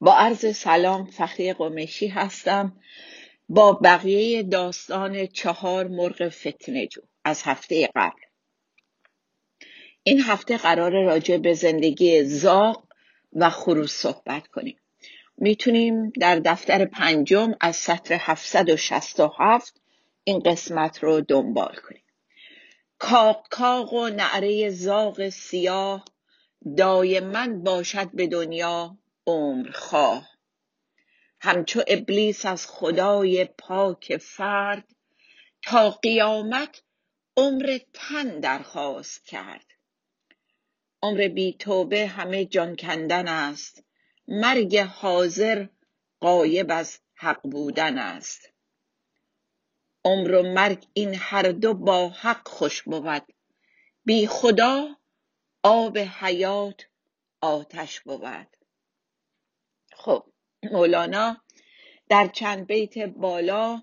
با عرض سلام فخری قمیشی هستم. با بقیه داستان چهار مرغ فتنه جو از هفته قبل. این هفته قرار راجع به زندگی زاق و خروس صحبت کنیم. می‌تونیم در دفتر پنجم از سطر 767 این قسمت رو دنبال کنیم. کاق کاق و نعره زاغ سیاه دایما باشد به دنیا عمر خواه همچو ابلیس از خدای پاک فرد تا قیامت عمر تن درخواست کرد. عمر بی توبه همه جان کندن است. مرگ حاضر غایب از حق بودن است. عمر و مرگ این هر دو با حق خوش بود. بی خدا آب حیات آتش بود. خب مولانا در چند بیت بالا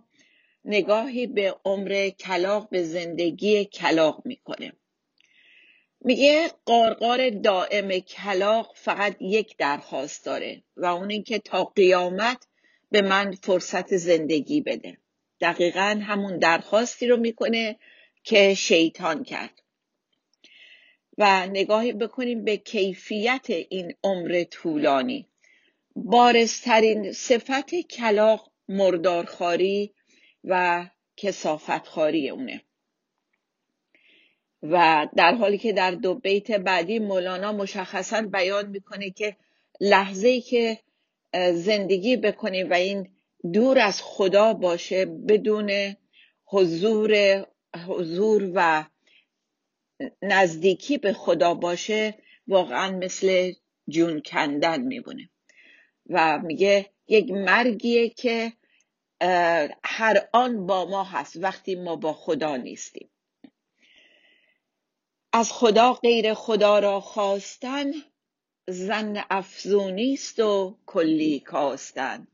نگاهی به عمر کلاق به زندگی کلاق می‌کنه. میگه قارقار دائم کلاق فقط یک درخواست داره و اون اینکه تا قیامت به من فرصت زندگی بده. دقیقا همون درخواستی رو می‌کنه که شیطان کرد. و نگاهی بکنیم به کیفیت این عمر طولانی. بارزترین صفت کلاق مردارخاری و کسافتخاری اونه. و در حالی که در دو بیت بعدی مولانا مشخصا بیان می‌کنه که لحظه ای که زندگی بکنیم و این دور از خدا باشه بدون حضور حضور و نزدیکی به خدا باشه واقعا مثل جون کندن میبونه. و میگه یک مرگیه که هر آن با ما هست وقتی ما با خدا نیستیم. از خدا غیر خدا را خواستن زن افزونی است و کلی کاستن.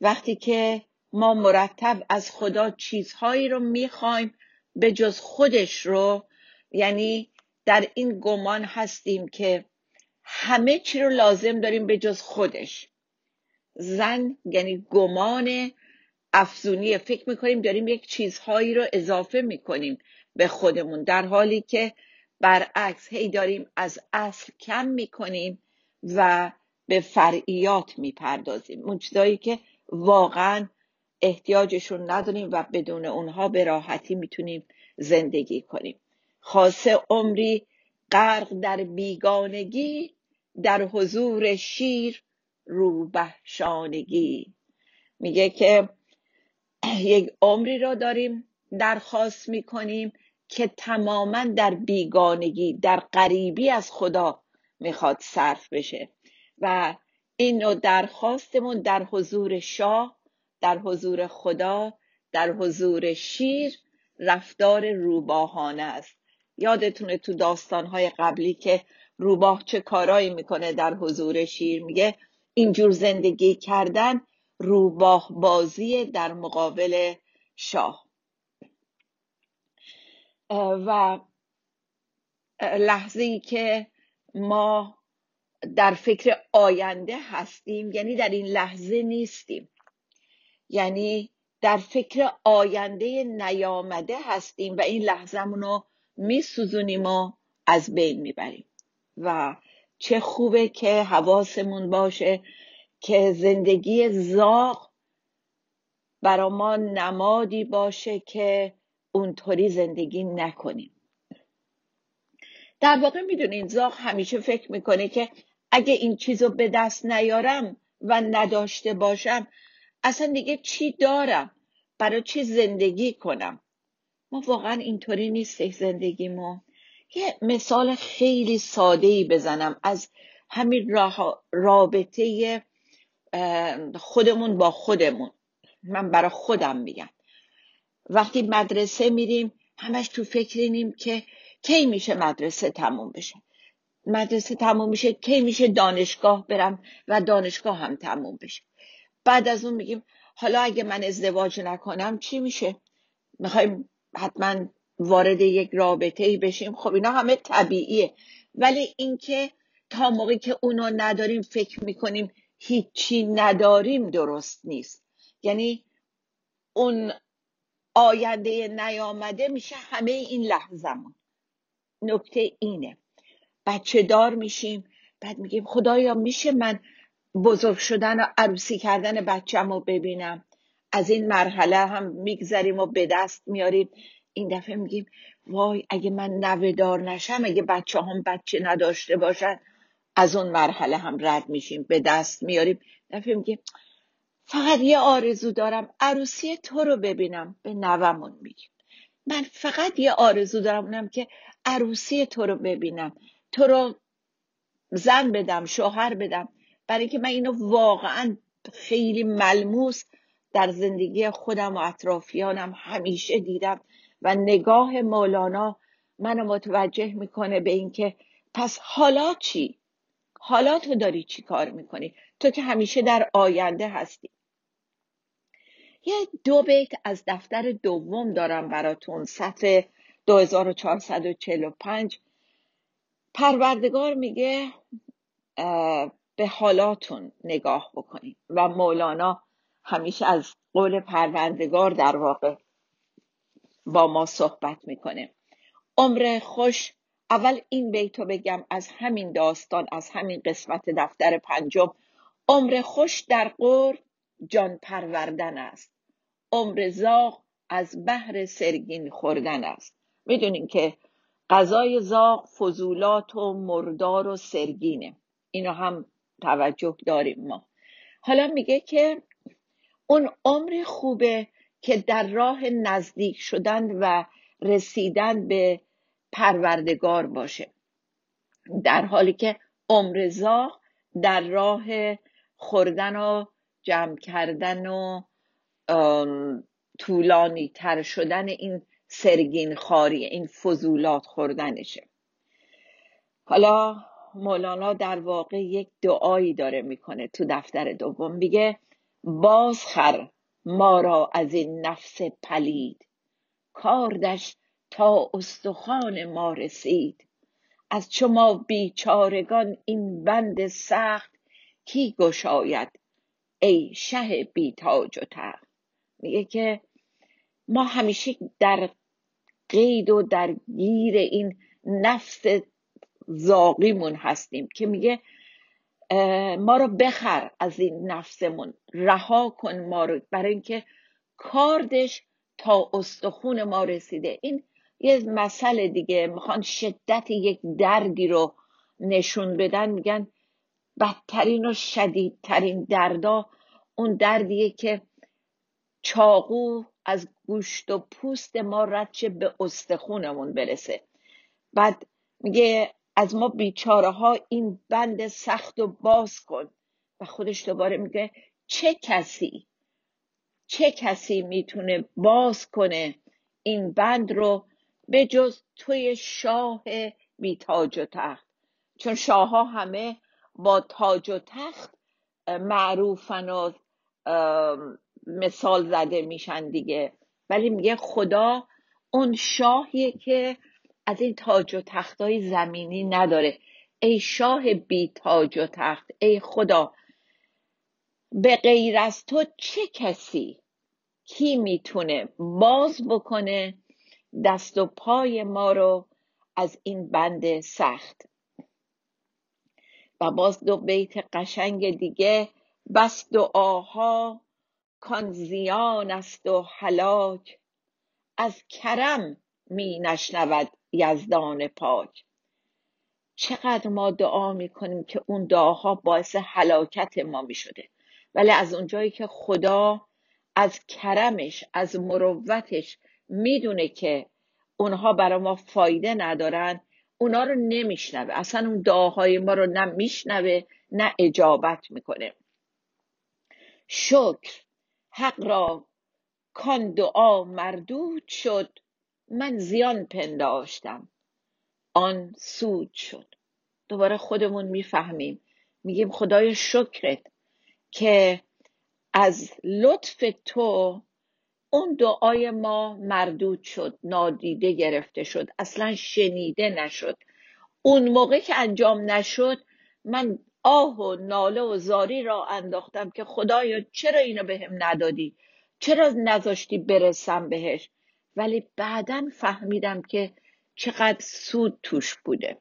وقتی که ما مرتب از خدا چیزهایی رو می‌خوایم به جز خودش رو یعنی در این گمان هستیم که همه چی رو لازم داریم به جز خودش. زن یعنی گمان افزونی. فکر می‌کنیم داریم یک چیزهایی رو اضافه می‌کنیم به خودمون در حالی که برعکس هی داریم از اصل کم می‌کنیم و به فرعیات می‌پردازیم. اون که واقعا احتیاجشون نداریم و بدون اونها به راحتی می‌تونیم زندگی کنیم. خاصه عمری غرق در بیگانگی در حضور شیر روبهشانگی. میگه که یک عمری رو داریم درخواست می‌کنیم که تماما در بیگانگی در غریبی از خدا می‌خواد صرف بشه. و این نوع درخواستمون در حضور شاه در حضور خدا در حضور شیر رفتار روباهانه است. یادتونه تو داستانهای قبلی که روباه چه کارایی می‌کنه در حضور شیر؟ میگه اینجور زندگی کردن روباه بازی در مقابل شاه. و لحظه ای که ما در فکر آینده هستیم یعنی در این لحظه نیستیم. یعنی در فکر آینده نیامده هستیم و این لحظهمون رو میسوزونیم و از بین می‌بریم. و چه خوبه که حواسمون باشه که زندگی زاغ برا ما نمادی باشه که اونطوری زندگی نکنیم. در واقع می‌دونین زاغ همیشه فکر می‌کنه که اگه این چیز رو به دست نیارم و نداشته باشم اصلا دیگه چی دارم؟ برای چی زندگی کنم؟ ما واقعا اینطوری نیست زندگی ما یه مثال خیلی ساده ای بزنم از همین رابطه خودمون با خودمون. من برای خودم میگم. وقتی مدرسه میریم همش تو فکرینیم که کی میشه مدرسه تموم بشه؟ مدرسه تموم میشه کی میشه دانشگاه برم و دانشگاه هم تموم بشه؟ بعد از اون میگیم حالا اگه من ازدواج نکنم چی میشه؟ می‌خوایم حتما وارد یک رابطه ای بشیم. خب اینا همه طبیعیه. ولی اینکه تا موقعی که اونو نداریم فکر می‌کنیم هیچی نداریم درست نیست. یعنی اون آینده نیامده میشه همه این لحظمون نکته اینه. بچه دار میشیم بعد میگیم خدایا میشه من بزرگ شدن و عروسی کردن بچم ببینم. از این مرحله هم میگذریم و به دست میاریم. این دفعه میگیم وای اگه من نوه دار نشم اگه بچه هم بچه نداشته باشن از اون مرحله هم رد میشیم به دست میاریم. دفعه میگیم فقط یه آرزو دارم عروسی تو رو ببینم به نومون میگیم. من فقط یه آرزو دارم اونم که عروسی تو رو ببینم. تو رو زن بدم شوهر بدم برای اینکه من اینو واقعا خیلی ملموس در زندگی خودم و اطرافیانم همیشه دیدم. و نگاه مولانا منو متوجه می‌کنه به اینکه پس حالا چی؟ حالا تو داری چی کار می‌کنی؟ تو که همیشه در آینده هستی. یه دو بیت از دفتر دوم دارم براتون صفحه 2445 پروردگار میگه به حالاتون نگاه بکنید. و مولانا همیشه از قول پروردگار در واقع با ما صحبت می‌کنه. عمر خوش اول این بیتو بگم از همین داستان از همین قسمت دفتر پنجم. عمر خوش در قور جان پروردن است. عمر زاغ از بحر سرگین خوردن است. می‌دونین که غذای زاغ فضولات و مردار و سرگینه. اینو هم توجه داریم ما. حالا میگه که اون عمر خوبه که در راه نزدیک شدن و رسیدن به پروردگار باشه. در حالی که عمر زاغ در راه خوردن و جمع کردن و طولانی تر شدن این سرگین خاری این فضولات خوردنشه. حالا مولانا در واقع یک دعایی داره می‌کنه تو دفتر دوم. میگه بازخر ما را از این نفس پلید. کاردش تا استخوان ما رسید. از شما بیچارگان این بند سخت کی گشاید ای شه بی تاج و تخت؟ میگه که ما همیشه در قید و در گیر این نفس زاقیمون هستیم. که میگه ما رو بخر از این نفسمون. رها کن ما رو برای اینکه کاردش تا استخون ما رسیده. این یه مسئله دیگه. می‌خوان شدت یک دردی رو نشون بدن. میگن بدترین و شدیدترین دردا اون دردیه که چاقو از گوشت و پوست ما ردشه به استخونمون برسه. بعد میگه از ما بیچاره ها این بند سخت و باز کن. و خودش دوباره میگه چه کسی چه کسی می‌تونه باز کنه این بند رو به جز توی شاه بی تاج و تخت؟ چون شاه ها همه با تاج و تخت معروفن و مثال زده میشن دیگه. ولی میگه خدا اون شاهیه که از این تاج و تختای زمینی نداره. ای شاه بی تاج و تخت ای خدا به غیر از تو چه کسی؟ کی می‌تونه باز بکنه دست و پای ما رو از این بند سخت؟ و باز دو بیت قشنگ دیگه بس دعاها کان زیان است و هلاک از کرم می نشنود. یزدان پاک. چقدر ما دعا می‌کنیم که اون دعاها باعث هلاکت ما می‌شده. ولی از اونجایی که خدا از کرمش از مروتش می‌دونه که اونها برای ما فایده ندارن اونا رو نمیشنوه. اصلا اون دعاهای ما رو نه میشنوه نه اجابت می‌کنه. شکر حق را کان دعا مردود شد. من زیان پنداشتم. آن سود شد. دوباره خودمون می‌فهمیم. میگیم خدای شکرت که از لطف تو اون دعای ما مردود شد نادیده گرفته شد اصلا شنیده نشد. اون موقع که انجام نشد من آه و ناله و زاری را انداختم که خدایا چرا اینو به هم ندادی؟ چرا نذاشتی برسم بهش؟ ولی بعدا فهمیدم که چقدر سود توش بوده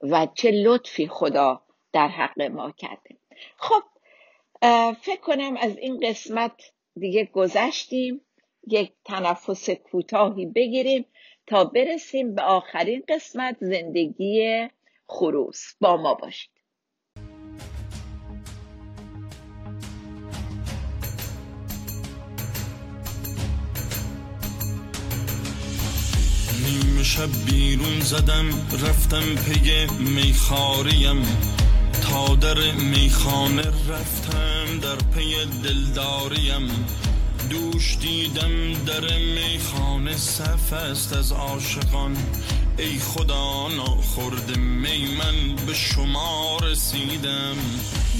و چه لطفی خدا در حق ما کرده. خب فکر کنم از این قسمت دیگه گذشتیم. یک تنفس کوتاهی بگیریم تا برسیم به آخرین قسمت زندگی خروس. با ما باشید. شب بیرون زدم رفتم پی میخاریم. تا در میخانه رفتم در پی دلداریم. دوش دیدم در میخانه صف است از عاشقان. ای خدا ناخورد می من به شما رسیدم.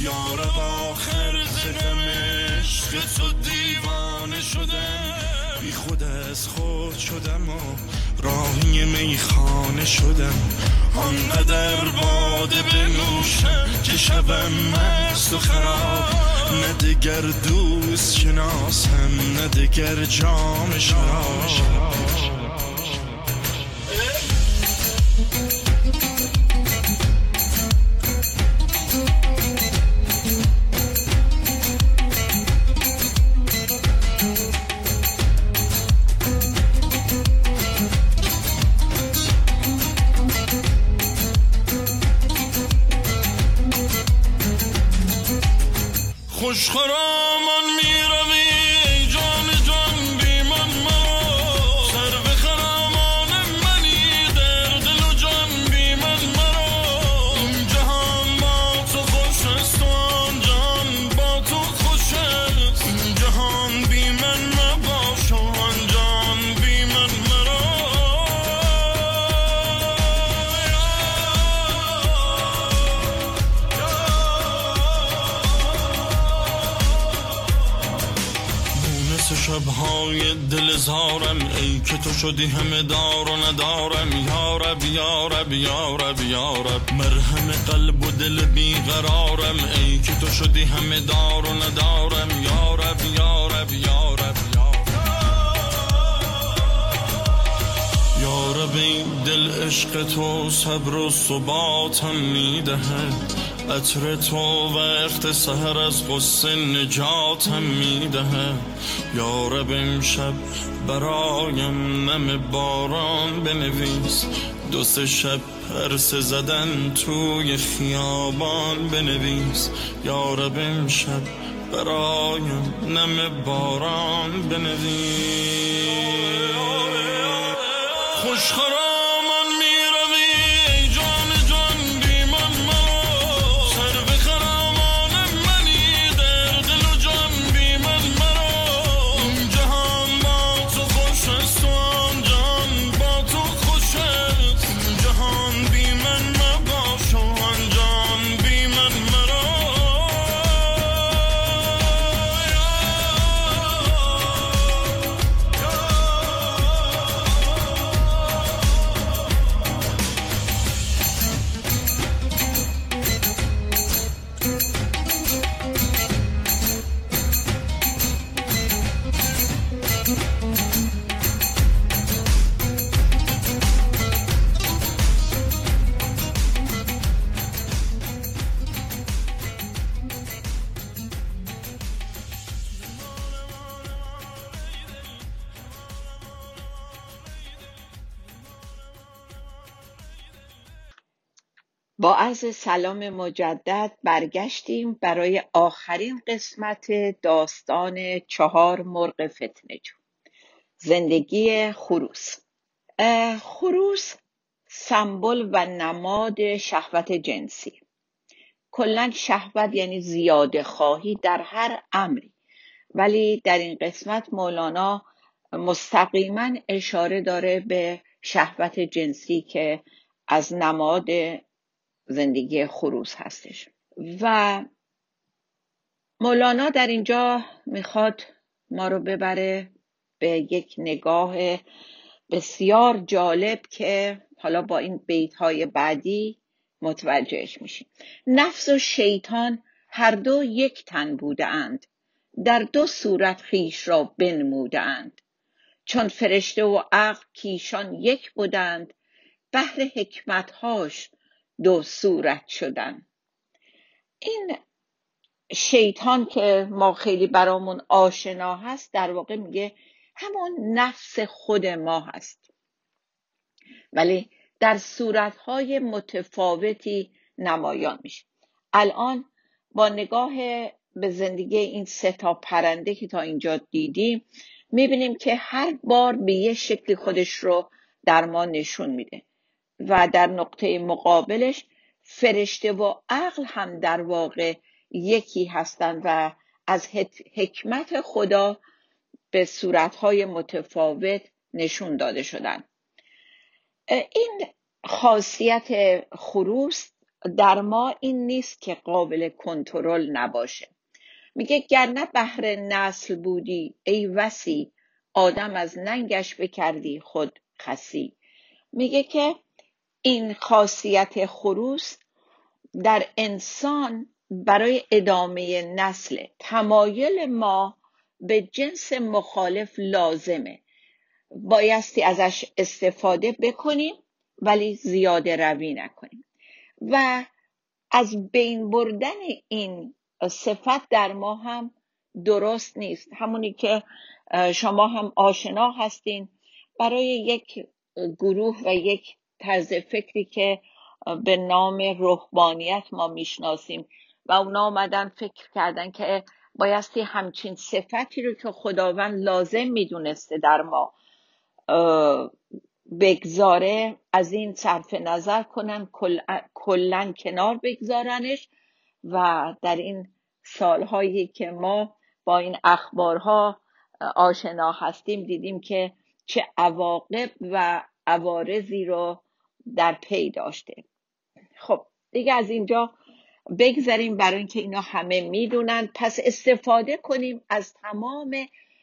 یارب آخر زدم عشق تو دیوانه شدم بی خود از خود شدم و راهی میخانه شدم. آنقدر باده بنوشم که شبم مست و خراب. نه دگر دوست شناسم نه دگر جام شراب. خوش خرامان که تو شدی همه دار و ندارم یارب یارب یارب یارب مرهم قلب و دل بیقرارم ای که تو شدی همه دار و ندارم یارب یارب یارب یارب این دل عشق تو صبر و ثباتم می‌دهد. عطر تو وقت سهر از غصه نجاتم می‌دهد. یارب امشب برایم نم باران بنویس. دو سه شب پرسه زدن توی خیابان بنویس. یارب امشب برایم نم باران بنویس. خوش عرض سلام مجدد برگشتیم برای آخرین قسمت داستان چهار مرغ فتنجو زندگی خروس. خروس سمبل و نماد شهوت جنسی. کلا شهوت یعنی زیاده خواهی در هر امری. ولی در این قسمت مولانا مستقیما اشاره داره به شهوت جنسی که از نماد زندگی خروس هستش. و مولانا در اینجا می‌خواد ما رو ببره به یک نگاه بسیار جالب که حالا با این بیت های بعدی متوجهش میشیم. نفس و شیطان هر دو یک تن بوده اند در دو صورت خیش را بنموده اند چون فرشته و عقل کیشان یک بودند بهر حکمتهاش دو صورت شدن. این شیطان که ما خیلی برامون آشنا هست در واقع میگه همون نفس خود ما هست. ولی در صورتهای متفاوتی نمایان میشه. الان با نگاه به زندگی این سه تا پرنده که تا اینجا دیدیم می‌بینیم که هر بار به یه شکل خودش رو در ما نشون میده. و در نقطه مقابلش فرشته و عقل هم در واقع یکی هستند و از حکمت خدا به صورتهای متفاوت نشون داده شدن. این خاصیت خروس در ما این نیست که قابل کنترل نباشه. میگه گرنه بهر نسل بودی ای وسی آدم از ننگش بکردی خود خسی. میگه که این خاصیت خروس در انسان برای ادامه نسل. تمایل ما به جنس مخالف لازمه. بایستی ازش استفاده بکنیم ولی زیاده روی نکنیم. و از بین بردن این صفت در ما هم درست نیست. همونی که شما هم آشنا هستین. برای یک گروه و یک طرز فکری که به نام روحانیت ما می‌شناسیم. و اونا آمدن فکر کردن که بایستی همچین صفتی رو که خداوند لازم می‌دونسته در ما بگذاره از این صرف نظر کنن کلا کنار بگذارنش و در این سالهایی که ما با این اخبارها آشنا هستیم دیدیم که چه عواقب و عوارضی رو در پی داشته. خب دیگه از اینجا بگذاریم برای اینکه اینا همه می‌دونن. پس استفاده کنیم از تمام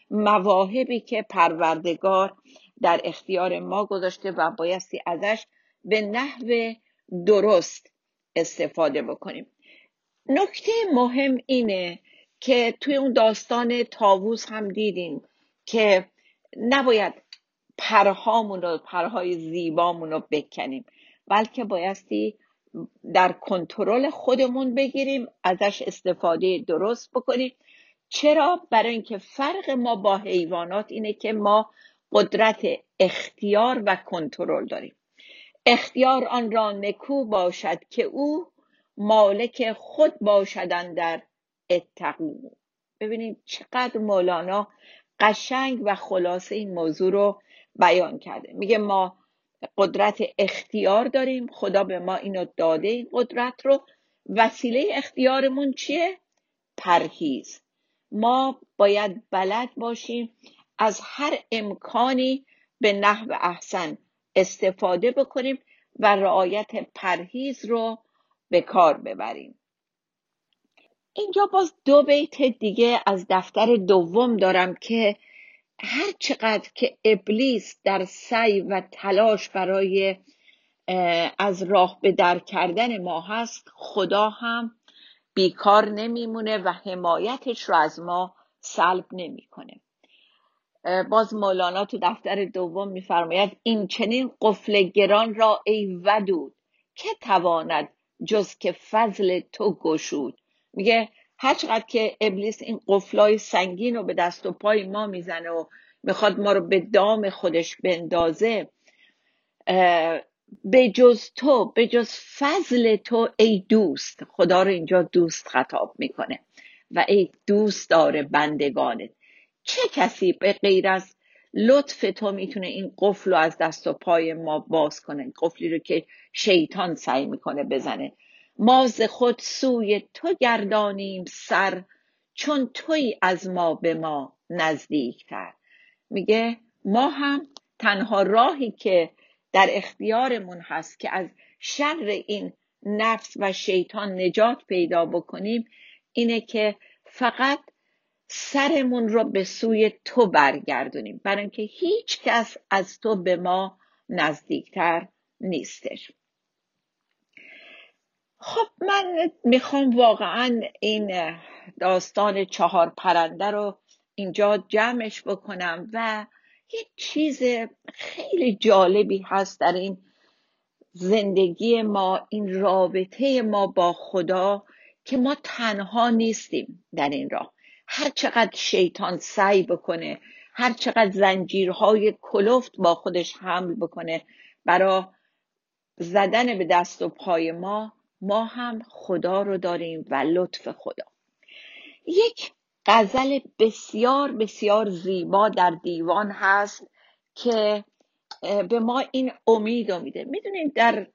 مواهبی که پروردگار در اختیار ما گذاشته و بایستی ازش به نحو درست استفاده بکنیم. نکته مهم اینه که توی اون داستان تاووز هم دیدیم که نباید پرهامون رو پرهای زیبامون رو بکنیم. بلکه بایستی در کنترل خودمون بگیریم ازش استفاده درست بکنیم. چرا؟ برای اینکه فرق ما با حیوانات اینه که ما قدرت اختیار و کنترل داریم. اختیار آن را نکو باشد که او مالک خود باشدن در اتقو. ببینید چقدر مولانا قشنگ و خلاصه این موضوع رو بیان کرده. میگه ما قدرت اختیار داریم خدا به ما اینو داده این قدرت رو. وسیله اختیارمون چیه؟ پرهیز. ما باید بلد باشیم از هر امکانی به نحو احسن استفاده بکنیم و رعایت پرهیز رو به کار ببریم. اینجا باز دو بیت دیگه از دفتر دوم دارم که هر چقدر که ابلیس در سعی و تلاش برای از راه به در کردن ما هست خدا هم بیکار نمیمونه و حمایتش رو از ما سلب نمی‌کنه. باز مولانا تو دفتر دوم میفرماید این چنین قفل گران را ای ودود که تواند جز که فضل تو گشود. میگه هرچقدر که ابلیس این قفلای سنگین رو به دست و پای ما می‌زنه و می‌خواد ما رو به دام خودش بندازه به جز تو به جز فضل تو ای دوست خدا رو اینجا دوست خطاب می‌کنه و ای دوست داره بندگانت. چه کسی به غیر از لطف تو می‌تونه این قفل رو از دست و پای ما باز کنه؟ قفلی رو که شیطان سعی می‌کنه بزنه. ما ز خود سوی تو گردانیم سر چون توی از ما به ما نزدیکتر. میگه ما هم تنها راهی که در اختیارمون هست که از شر این نفس و شیطان نجات پیدا بکنیم اینه که فقط سرمون رو به سوی تو برگردونیم. برای اینکه هیچ کس از تو به ما نزدیکتر نیستش. خب من می‌خوام واقعا این داستان چهار پرنده رو اینجا جمعش بکنم و یک چیز خیلی جالبی هست در این زندگی ما این رابطه ما با خدا که ما تنها نیستیم در این راه. هر چقدر شیطان سعی بکنه هر چقدر زنجیرهای کلفت با خودش حمل بکنه برای زدن به دست و پای ما ما هم خدا رو داریم و لطف خدا. یک غزل بسیار بسیار زیبا در دیوان هست که به ما این امید رو میده. می‌دونید در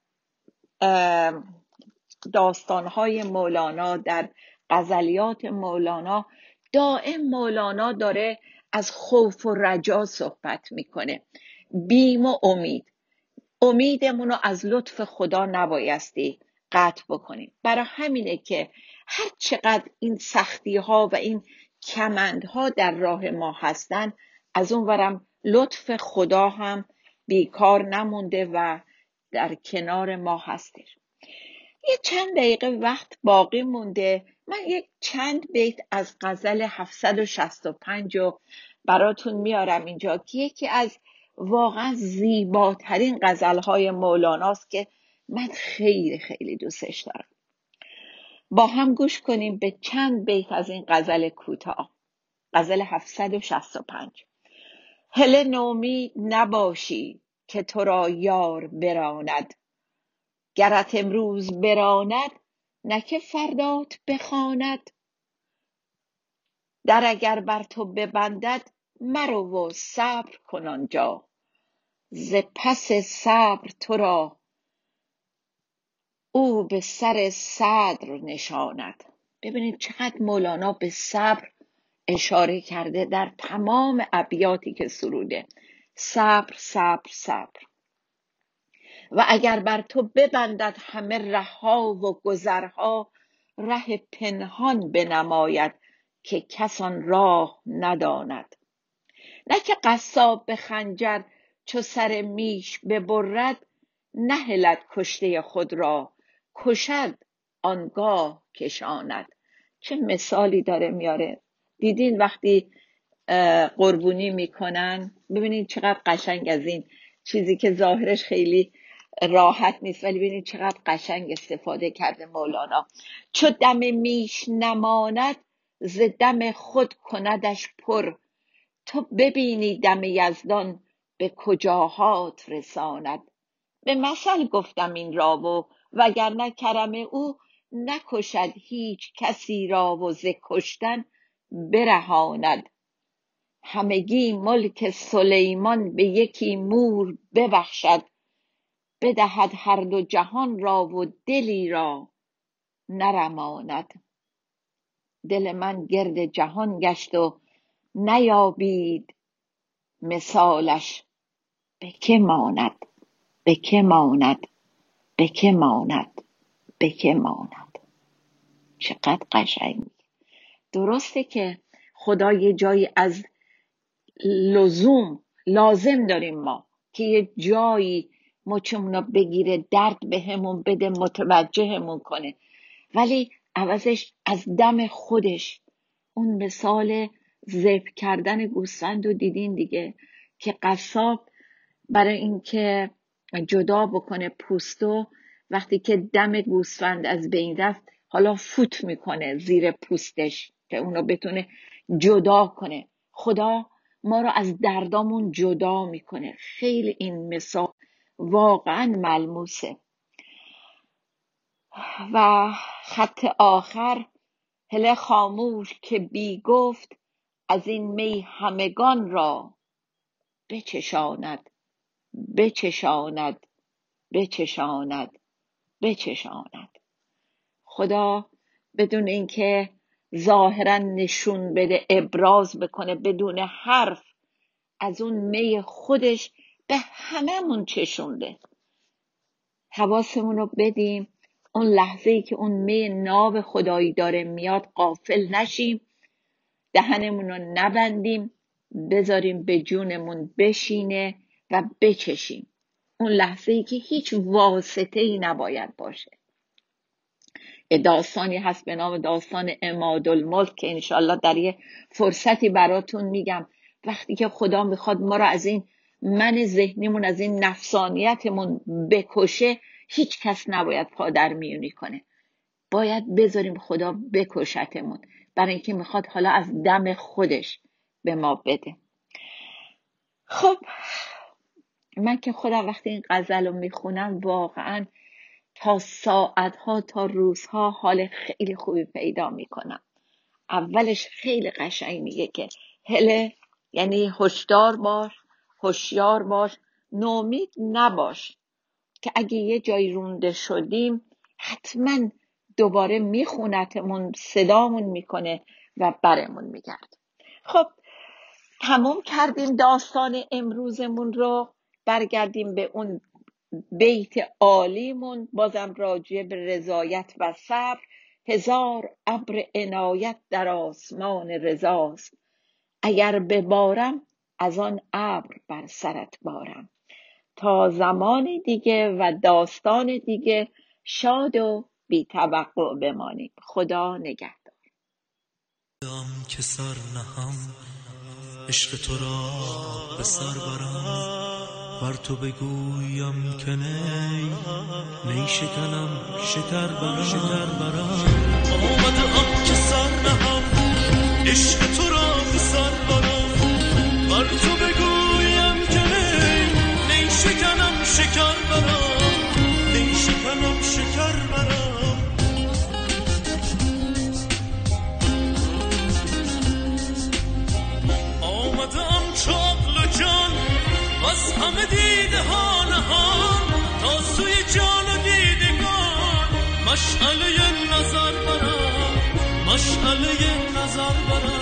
داستانهای مولانا در غزلیات مولانا دائم مولانا داره از خوف و رجا صحبت می‌کنه. بیم و امید. امیدمون رو از لطف خدا نبایستی. قطع بکنیم. برای همینه که هر چقدر این سختی ها و این کمندها در راه ما هستن از اون ورم لطف خدا هم بیکار نمونده و در کنار ما هستش. یه چند دقیقه وقت باقی مونده. من یک چند بیت از غزل 765 رو براتون میارم اینجا که یکی از واقعا زیباترین غزلهای مولاناست که من خیلی خیلی دوستش دارم. با هم گوش کنیم به چند بیت از این غزل کوتاه. غزل 765 هله نومی نباشی که تو را یار براند. گرت امروز براند نه که فردات بخواند. در اگر بر تو ببندد مرو و صبر کن آنجا. ز پس صبر تو را او به سر صدر نشاند. ببینید چقدر مولانا به صبر اشاره کرده در تمام ابیاتی که سروده. صبر صبر صبر. و اگر بر تو ببندد همه رهها و گذرها ره پنهان بنماید که کس آن راه نداند. نه که قصاب به خنجر چو سر میش ببرد نهلد کشته خود را کشد آنگاه کشاند. چه مثالی داره میاره. دیدین وقتی قربونی می‌کنن؟ ببینید چقدر قشنگ از این چیزی که ظاهرش خیلی راحت نیست ولی ببینید چقدر قشنگ استفاده کرده مولانا. چو دم میش نماند ز دم خود کندش پر. تو ببینی دم یزدان به کجاهات رساند. به مثل گفتم این را و وگرنه کرم او نکشد هیچ کسی را و ز کشتن برهاند. همگی ملک سلیمان به یکی مور ببخشد بدهد هر دو جهان را و دلی را نرماند. دل من گرد جهان گشت و نیابید مثالش. به که ماند؟ به که ماند؟ به که ماند؟ به که ماند؟ چقدر قشنگ. درسته که خدا یه جایی از لزوم لازم داریم ما که یه جایی مچمون بگیره درد بهمون بده متوجهمون کنه. ولی عوضش از دم خودش. اون مثال ذبح کردن گوسفند رو دیدین دیگه؟ که قصاب برای اینکه جدا بکنه پوستو وقتی که دم گوسفند از بین رفت حالا فوت می‌کنه زیر پوستش که اونو بتونه جدا کنه. خدا ما رو از دردامون جدا می‌کنه. خیلی این مثال واقعا ملموسه. و خط آخر هله خاموش که بی گفت از این می همگان را بچشاند. بچشاند بچشاند بچشاند. خدا بدون اینکه ظاهرا نشون بده ابراز بکنه بدون حرف از اون می خودش به هممون چشونده. حواسمون رو بدیم. اون لحظه ای که اون می ناب خدایی داره میاد قافل نشیم. دهنمون رو نبندیم. بذاریم به جونمون بشینه. و بچشیم. اون لحظه ای که هیچ واسطه ای نباید باشه. داستانی هست به نام داستان اماد الملک که انشالله در یه فرصتی براتون میگم. وقتی که خدا می‌خواد ما رو از این من ذهنیمون از این نفسانیتمون بکشه هیچ کس نباید پادر میونی کنه. باید بذاریم خدا بکشتمون برای اینکه می‌خواد حالا از دم خودش به ما بده. خب من که خودم وقتی این غزل رو می‌خونم واقعا تا ساعتها تا روزها حال خیلی خوبی پیدا می‌کنم. اولش خیلی قشنگ میگه که هله یعنی هشدار باش هوشیار باش نومید نباش که اگه یه جایی رونده شدیم حتما دوباره میخونتمون صدامون می‌کنه و برمون میگرد. خب تموم کردیم داستان امروزمون رو. برگردیم به اون بیت عالیمون بازم راجع به رضایت و صبر. هزار ابر عنایت در آسمان رضاست اگر ببارم از آن ابر بر سرت بارم. تا زمان دیگه و داستان دیگه شاد و بی توقع بمانیم. خدا نگهدار. که سر نهم عشق تو را به سر برم. بر تو بگویم که نی نی شکنم شکر برم. شکر برم. آمده ام که سر نهم عشق مشعله نظر برم مشعله نظر برم